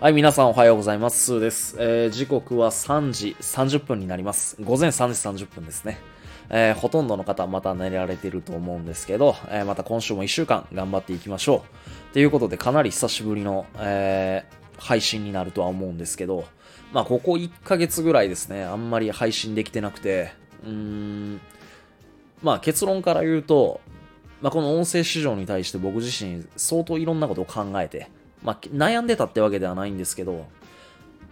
はい、皆さんおはようございます。スーです。えー、時刻は3時30分になります。午前3時30分ですね。えー、ほとんどの方また寝られてると思うんですけど、えー、また今週も1週間頑張っていきましょう。ということで、かなり久しぶりの、えー、配信になるとは思うんですけど、まあ、ここ1ヶ月ぐらいですね、あんまり配信できてなくて、うーん、まあ結論から言うと、まあ、この音声市場に対して僕自身相当いろんなことを考えて、まあ、悩んでたってわけではないんですけど、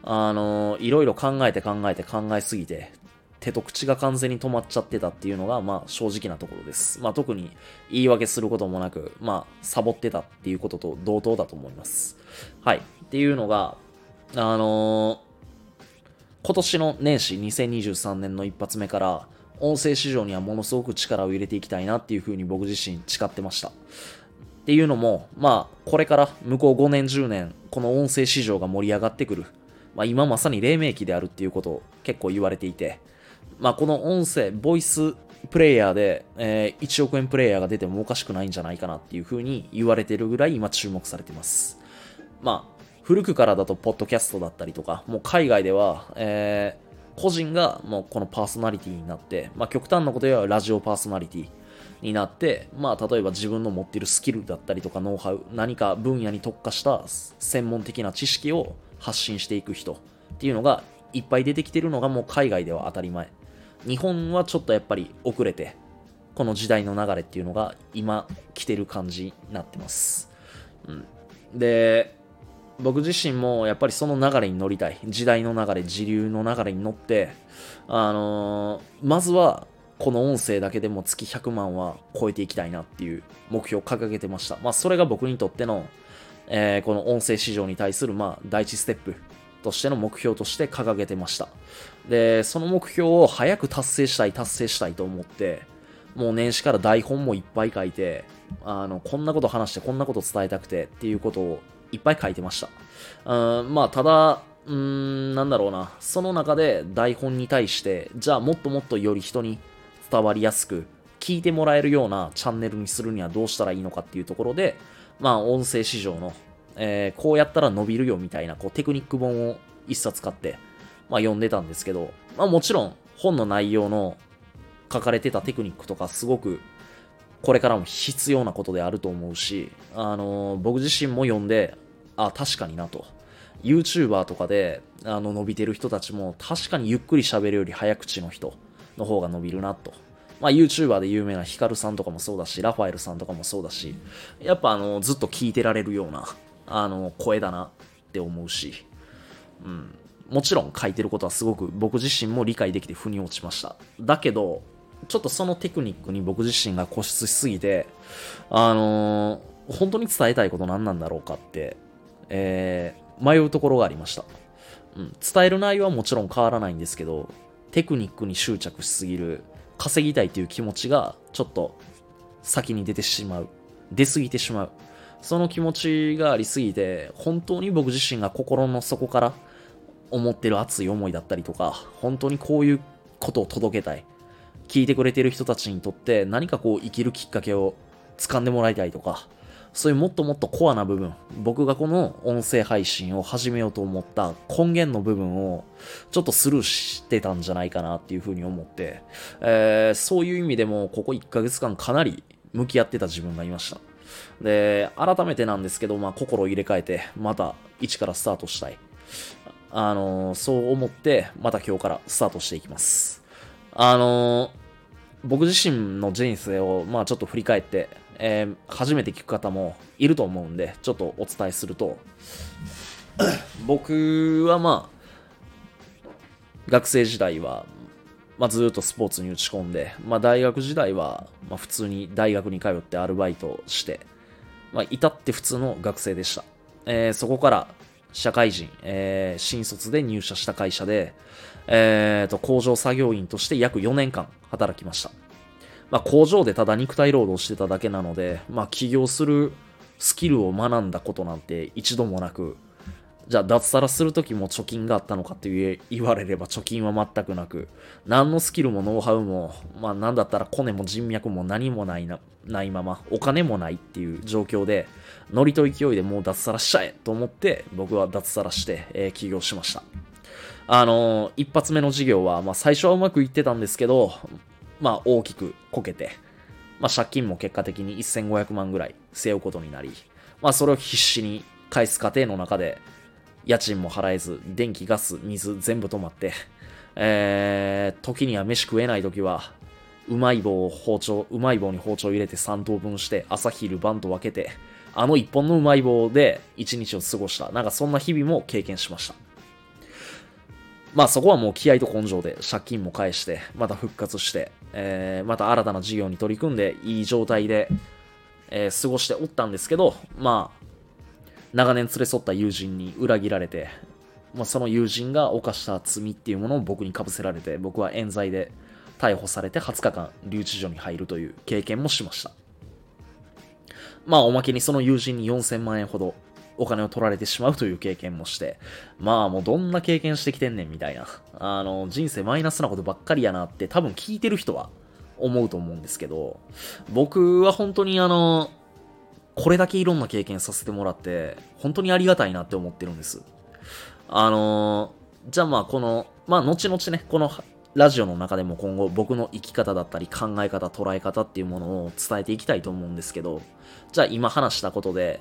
あのいろいろ考えて考えて考えすぎて、手と口が完全に止まっちゃってたっていうのが、まあ正直なところです。まあ特に言い訳することもなく、まあサボってたっていうことと同等だと思います。はい。っていうのが、あのー、今年の年始2023年の一発目から、音声市場にはものすごく力を入れていきたいなっていうふうに僕自身誓ってました。っていうのも、まあ、これから向こう5年、10年、この音声市場が盛り上がってくる。まあ、今まさに黎明期であるっていうことを結構言われていて、まあ、この音声、ボイスプレイヤーで、えー、1億円プレイヤーが出てもおかしくないんじゃないかなっていうふうに言われてるぐらい今注目されてます。まあ、古くからだとポッドキャストだったりとか、もう海外では、えー、個人がもうこのパーソナリティになって、まあ、極端なこと言えばラジオパーソナリティになって、まあ、例えば自分の持っているスキルだったりとかノウハウ、何か分野に特化した専門的な知識を発信していく人っていうのがいっぱい出てきてるのがもう海外では当たり前。日本はちょっとやっぱり遅れて、この時代の流れっていうのが今来てる感じになってます。うん、で、僕自身もやっぱりその流れに乗りたい。時代の流れ、時流の流れに乗って、あのー、まずはこの音声だけでも月100万は超えていきたいなっていう目標を掲げてました。まあ、それが僕にとっての、えー、この音声市場に対する、まあ、第一ステップとしての目標として掲げてました。で、その目標を早く達成したい、達成したいと思って、もう年始から台本もいっぱい書いて、あの、こんなこと話して、こんなこと伝えたくてっていうことをいっぱい書いてました。うん、まあ、ただ、うーん、なんだろうな。その中で台本に対して、じゃあもっともっとより人に伝わりやすく聞いてもらえるようなチャンネルにするにはどうしたらいいのかっていうところで、まあ、音声市場の、えー、こうやったら伸びるよみたいな、こう、テクニック本を一冊買って、まあ、読んでたんですけど、まあ、もちろん、本の内容の書かれてたテクニックとか、すごく、これからも必要なことであると思うし、あのー、僕自身も読んで、あ、確かになと。YouTuber とかで、あの、伸びてる人たちも、確かにゆっくり喋るより早口の人。の方が伸びるなと。まあ、YouTuber で有名なヒカルさんとかもそうだし、ラファエルさんとかもそうだし、やっぱあの、ずっと聞いてられるような、あの、声だなって思うし、うん。もちろん書いてることはすごく僕自身も理解できて腑に落ちました。だけど、ちょっとそのテクニックに僕自身が固執しすぎて、あのー、本当に伝えたいこと何なんだろうかって、えー、迷うところがありました。うん、伝える内容はもちろん変わらないんですけど、テクニックに執着しすぎる、稼ぎたいという気持ちがちょっと先に出てしまう。出すぎてしまう。その気持ちがありすぎて、本当に僕自身が心の底から思ってる熱い思いだったりとか、本当にこういうことを届けたい。聞いてくれてる人たちにとって何かこう生きるきっかけを掴んでもらいたいとか、そういうもっともっとコアな部分、僕がこの音声配信を始めようと思った根源の部分をちょっとスルーしてたんじゃないかなっていうふうに思って、えー、そういう意味でもここ1ヶ月間かなり向き合ってた自分がいました。で、改めてなんですけど、まあ、心を入れ替えて、また一からスタートしたい。あのー、そう思って、また今日からスタートしていきます。あのー、僕自身の人生を、まあちょっと振り返って、えー、初めて聞く方もいると思うんで、ちょっとお伝えすると、僕はまあ、学生時代は、まあ、ずっとスポーツに打ち込んで、まあ、大学時代は、まあ、普通に大学に通ってアルバイトして、まあ、至って普通の学生でした。えー、そこから社会人、えー、新卒で入社した会社で、えーと、工場作業員として約4年間働きました。まあ、工場でただ肉体労働してただけなので、まあ、起業するスキルを学んだことなんて一度もなく、じゃあ脱サラするときも貯金があったのかって言われれば貯金は全くなく、何のスキルもノウハウも、まあなんだったらコネも人脈も何もないな、ないまま、お金もないっていう状況で、ノリと勢いでもう脱サラしちゃえと思って、僕は脱サラして、えー、起業しました。あのー、一発目の事業は、まあ最初はうまくいってたんですけど、まあ大きくこけて、まあ借金も結果的に1500万ぐらい背負うことになり、まあそれを必死に返す過程の中で、家賃も払えず、電気、ガス、水全部止まって、えー、時には飯食えない時は、うまい棒を包丁、うまい棒に包丁入れて3等分して、朝昼晩と分けて、あの一本のうまい棒で一日を過ごした。なんかそんな日々も経験しました。まあそこはもう気合と根性で借金も返して、また復活して、えー、また新たな事業に取り組んで、いい状態で、えー、過ごしておったんですけど、まあ、長年連れ添った友人に裏切られて、まあ、その友人が犯した罪っていうものを僕にかぶせられて、僕は冤罪で逮捕されて20日間留置所に入るという経験もしました。まあおまけにその友人に4000万円ほどお金を取られてしまうという経験もして、まあもうどんな経験してきてんねんみたいな。あの、人生マイナスなことばっかりやなって多分聞いてる人は思うと思うんですけど、僕は本当にあの、これだけいろんな経験させてもらって、本当にありがたいなって思ってるんです。あの、じゃあまあこの、まあ後々ね、このラジオの中でも今後僕の生き方だったり考え方、捉え方っていうものを伝えていきたいと思うんですけど、じゃあ今話したことで、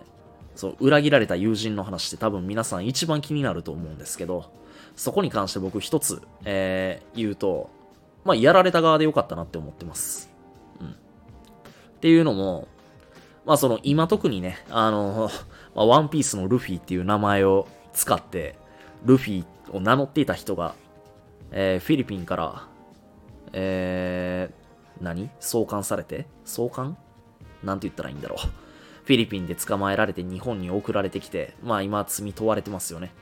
そう、裏切られた友人の話って多分皆さん一番気になると思うんですけど、そこに関して僕一つ、えー、言うと、まあやられた側でよかったなって思ってます。うん。っていうのも、まあその今特にね、あの、まあ、ワンピースのルフィっていう名前を使って、ルフィを名乗っていた人が、えー、フィリピンから、えー、何？送還されて？送還？なんて言ったらいいんだろう。フィリピンで捕まえられて日本に送られてきて、まあ今罪問われてますよね。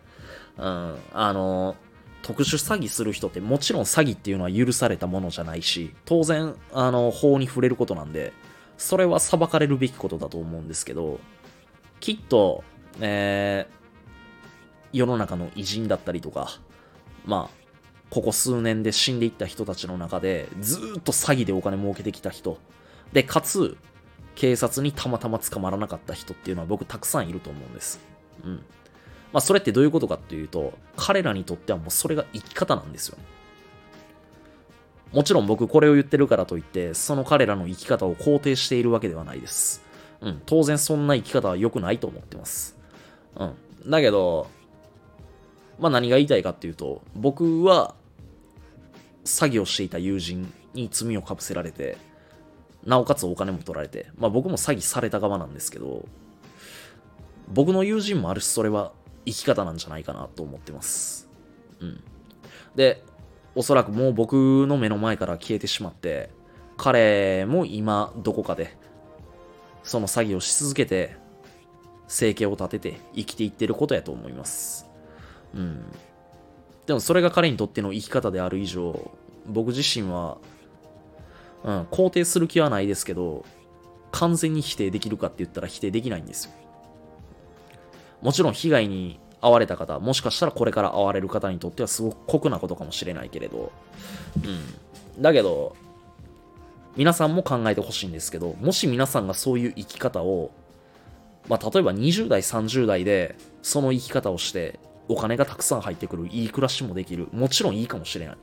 うん、あの、特殊詐欺する人ってもちろん詐欺っていうのは許されたものじゃないし、当然、あの、法に触れることなんで、それは裁かれるべきことだと思うんですけど、きっと、えー、世の中の偉人だったりとか、まあ、ここ数年で死んでいった人たちの中で、ずっと詐欺でお金儲けてきた人。で、かつ、警察にたまたま捕まらなかった人っていうのは僕たくさんいると思うんです。うん。まあそれってどういうことかっていうと、彼らにとってはもうそれが生き方なんですよ。もちろん僕これを言ってるからといって、その彼らの生き方を肯定しているわけではないです。うん、当然そんな生き方は良くないと思ってます。うん。だけど、まあ何が言いたいかっていうと、僕は詐欺をしていた友人に罪をかぶせられて、なおかつお金も取られて、まあ僕も詐欺された側なんですけど、僕の友人もあるし、それは生き方なんじゃないかなと思ってます。うん。で、おそらくもう僕の目の前から消えてしまって、彼も今どこかで、その詐欺をし続けて、生計を立てて生きていってることやと思います。うん。でもそれが彼にとっての生き方である以上、僕自身は、うん、肯定する気はないですけど、完全に否定できるかって言ったら否定できないんですよ。もちろん被害に遭われた方、もしかしたらこれから遭われる方にとってはすごく酷なことかもしれないけれど、うん。だけど、皆さんも考えてほしいんですけど、もし皆さんがそういう生き方を、まあ、例えば20代、30代で、その生き方をして、お金がたくさん入ってくる、いい暮らしもできる。もちろんいいかもしれない。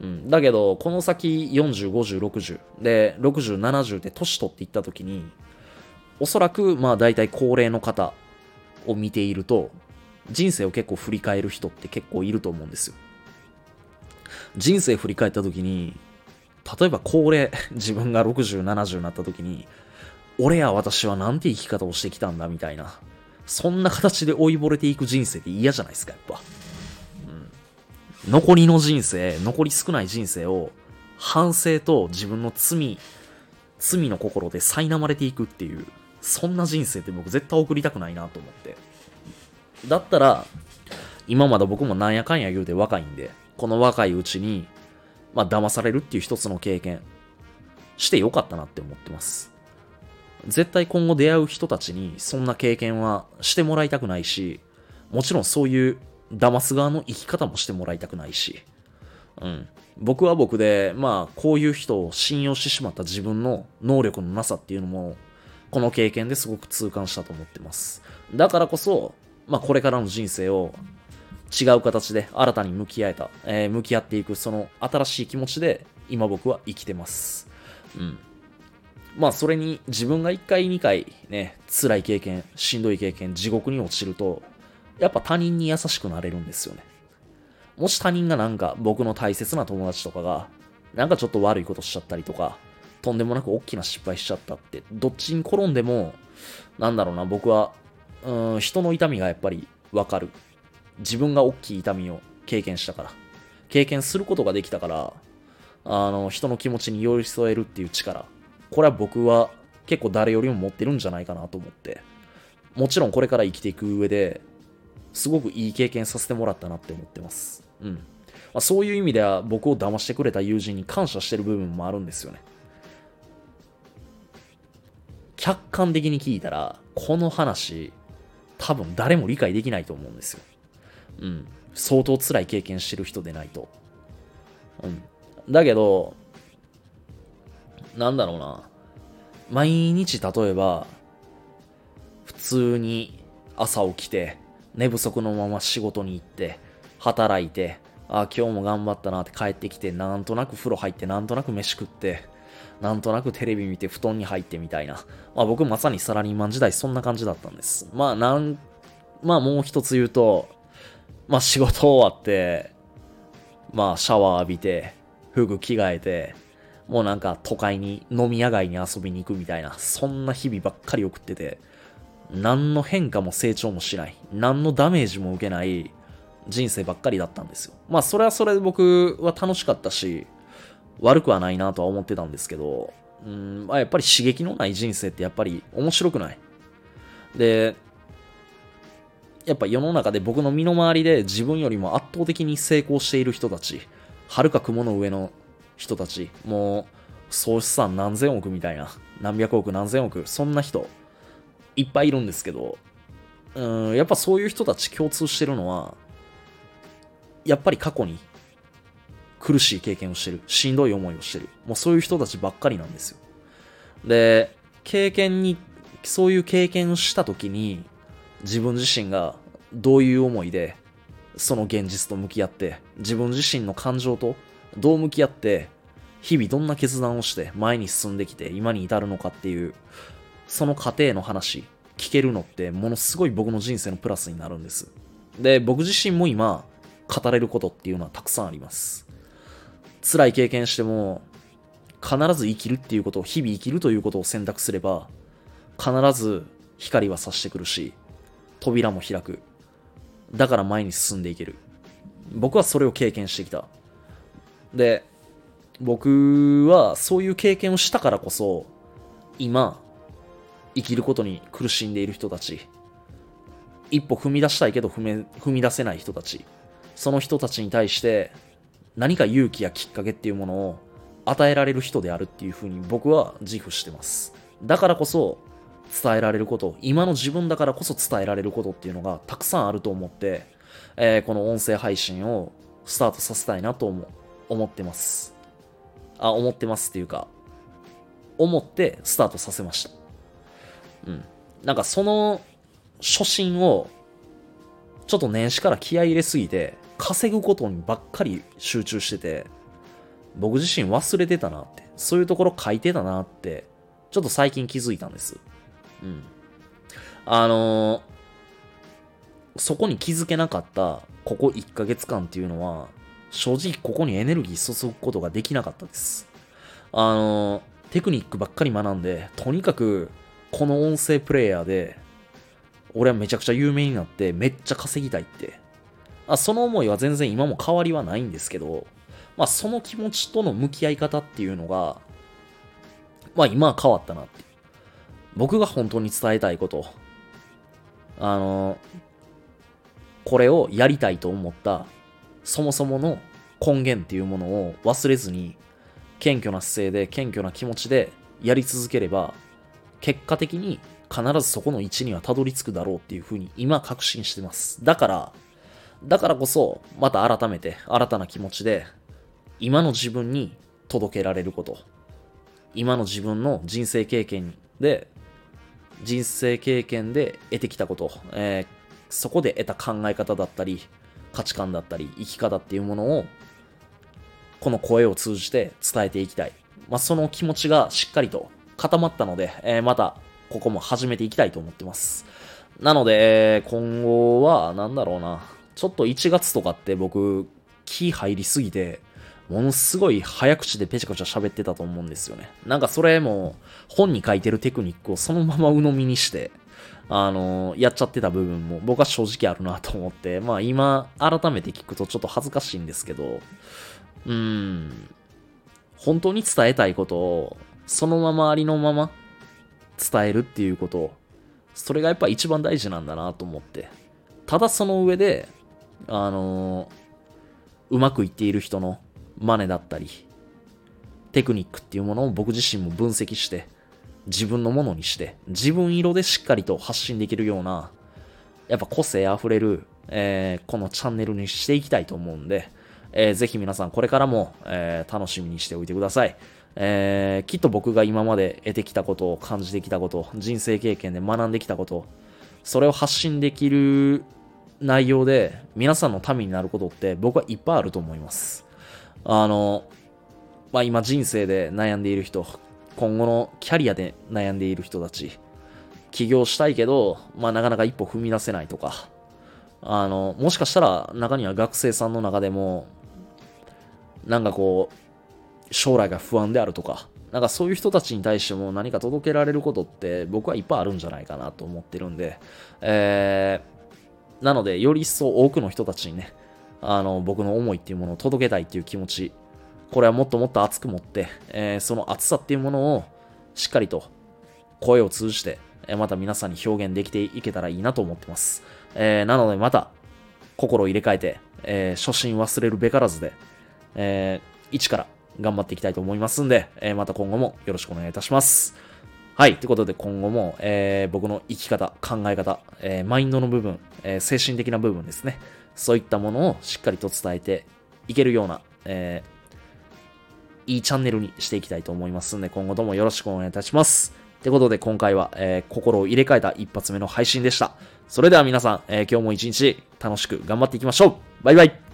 うん。だけど、この先40、50、60で、60、70で年取っていった時に、おそらく、まあ大体高齢の方を見ていると、人生を結構振り返る人って結構いると思うんですよ。人生振り返った時に、例えば高齢、自分が60、70になった時に、俺や私はなんて生き方をしてきたんだみたいな。そんな形で追いぼれていく人生って嫌じゃないですか、やっぱ。残りの人生、残り少ない人生を反省と自分の罪、罪の心で苛まれていくっていう、そんな人生って僕絶対送りたくないなと思って。だったら、今まだ僕もなんやかんや言うて若いんで、この若いうちに、まあ騙されるっていう一つの経験、してよかったなって思ってます。絶対今後出会う人たちにそんな経験はしてもらいたくないし、もちろんそういう騙す側の生き方もしてもらいたくないし、うん。僕は僕で、まあ、こういう人を信用してしまった自分の能力のなさっていうのも、この経験ですごく痛感したと思ってます。だからこそ、まあ、これからの人生を違う形で新たに向き合えた、えー向き合っていく、その新しい気持ちで、今僕は生きてます。うん。まあ、それに自分が1回2回ね、辛い経験、しんどい経験、地獄に落ちると、やっぱ他人に優しくなれるんですよね。もし他人がなんか僕の大切な友達とかが、なんかちょっと悪いことしちゃったりとか、とんでもなく大きな失敗しちゃったって、どっちに転んでも、なんだろうな、僕は、うん、人の痛みがやっぱりわかる。自分が大きい痛みを経験したから。経験することができたから、あの、人の気持ちに寄り添えるっていう力。これは僕は結構誰よりも持ってるんじゃないかなと思って。もちろんこれから生きていく上で、すごくいい経験させてもらったなって思ってます。うん。まあ、そういう意味では僕を騙してくれた友人に感謝してる部分もあるんですよね。客観的に聞いたら、この話、多分誰も理解できないと思うんですよ。うん。相当辛い経験してる人でないと。うん。だけど、なんだろうな。毎日例えば、普通に朝起きて、寝不足のまま仕事に行って、働いて、ああ今日も頑張ったなって帰ってきて、なんとなく風呂入って、なんとなく飯食って、なんとなくテレビ見て布団に入ってみたいな。まあ僕まさにサラリーマン時代そんな感じだったんです。まあなん、まあもう一つ言うと、まあ仕事終わって、まあシャワー浴びて、服着替えて、もうなんか都会に飲み屋街に遊びに行くみたいな、そんな日々ばっかり送ってて、何の変化も成長もしない、何のダメージも受けない人生ばっかりだったんですよ。まあそれはそれで僕は楽しかったし、悪くはないなとは思ってたんですけど、うん、まあやっぱり刺激のない人生ってやっぱり面白くない。で、やっぱ世の中で僕の身の回りで自分よりも圧倒的に成功している人たち、はるか雲の上の人たち、もう総資産何千億みたいな、何百億何千億、そんな人、いっぱいいるんですけど、うん、やっぱそういう人たち共通してるのは、やっぱり過去に苦しい経験をしてる。しんどい思いをしてる。もうそういう人たちばっかりなんですよ。で、経験に、そういう経験をした時に、自分自身がどういう思いで、その現実と向き合って、自分自身の感情とどう向き合って、日々どんな決断をして前に進んできて今に至るのかっていう、その過程の話、聞けるのってものすごい僕の人生のプラスになるんです。で、僕自身も今、語れることっていうのはたくさんあります。辛い経験しても、必ず生きるっていうことを、日々生きるということを選択すれば、必ず光は差してくるし、扉も開く。だから前に進んでいける。僕はそれを経験してきた。で、僕はそういう経験をしたからこそ、今、生きることに苦しんでいる人たち、一歩踏み出したいけど踏め踏み出せない人たち、その人たちに対して何か勇気やきっかけっていうものを与えられる人であるっていうふうに僕は自負してます。だからこそ伝えられること、今の自分だからこそ伝えられることっていうのがたくさんあると思って、えーこの音声配信をスタートさせたいなと思思ってます。あ、思ってますっていうか、思ってスタートさせました。うん。なんかその初心をちょっと年始から気合入れすぎて、稼ぐことにばっかり集中してて、僕自身忘れてたなって、そういうところ書いてたなって、ちょっと最近気づいたんです。うん。あのーそこに気づけなかったここ1ヶ月間っていうのは、正直ここにエネルギー注ぐことができなかったです。あのーテクニックばっかり学んで、とにかくこの音声プレイヤーで、俺はめちゃくちゃ有名になってめっちゃ稼ぎたいって。あその思いは全然今も変わりはないんですけど、まあその気持ちとの向き合い方っていうのが、まあ今は変わったなって。僕が本当に伝えたいこと、あの、これをやりたいと思った、そもそもの根源っていうものを忘れずに、謙虚な姿勢で、謙虚な気持ちでやり続ければ、結果的に必ずそこの位置にはたどり着くだろうっていうふうに今確信してます。だから、だからこそ、また改めて新たな気持ちで今の自分に届けられること。今の自分の人生経験で、人生経験で得てきたこと、えー、そこで得た考え方だったり、価値観だったり、生き方っていうものを、この声を通じて伝えていきたい。まあ、その気持ちがしっかりと固まったので、えー、また、ここも始めていきたいと思ってます。なので、今後は、なんだろうな。ちょっと1月とかって僕、気入りすぎて、ものすごい早口でペチャペチャ喋ってたと思うんですよね。なんかそれも本に書いてるテクニックをそのまま鵜呑みにして、あのー、やっちゃってた部分も僕は正直あるなと思って、まあ今改めて聞くとちょっと恥ずかしいんですけど、うーん、本当に伝えたいことをそのままありのまま伝えるっていうこと、それがやっぱ一番大事なんだなと思って。ただその上で、あのー、うまくいっている人の真似だったり、テクニックっていうものを僕自身も分析して、自分のものにして、自分色でしっかりと発信できるような、やっぱ個性あふれる、えー、このチャンネルにしていきたいと思うんで、えー、ぜひ皆さんこれからも、えー、楽しみにしておいてください。えー、きっと僕が今まで得てきたことを感じてきたこと、人生経験で学んできたこと、それを発信できる内容で皆さんのためになることって僕はいっぱいあると思います。あの、まあ、今人生で悩んでいる人、今後のキャリアで悩んでいる人たち、起業したいけど、まあ、なかなか一歩踏み出せないとか、あの、もしかしたら中には学生さんの中でも、なんかこう、将来が不安であるとか、なんかそういう人たちに対しても何か届けられることって僕はいっぱいあるんじゃないかなと思ってるんで、えー、なのでより一層多くの人たちにね、あの、僕の思いっていうものを届けたいっていう気持ち、これはもっともっと熱く持って、えー、その熱さっていうものをしっかりと声を通じて、また皆さんに表現できていけたらいいなと思ってます。えー、なのでまた、心を入れ替えて、えー、初心忘れるべからずで、えー、一から頑張っていきたいと思いますんで、えー、また今後もよろしくお願いいたします。はい。ということで今後も、えー、僕の生き方、考え方、えー、マインドの部分、えー、精神的な部分ですね。そういったものをしっかりと伝えていけるような、えー、いいチャンネルにしていきたいと思いますんで、今後ともよろしくお願いいたします。ってことで今回は、えー、心を入れ替えた一発目の配信でした。それでは皆さん、えー、今日も一日楽しく頑張っていきましょうバイバイ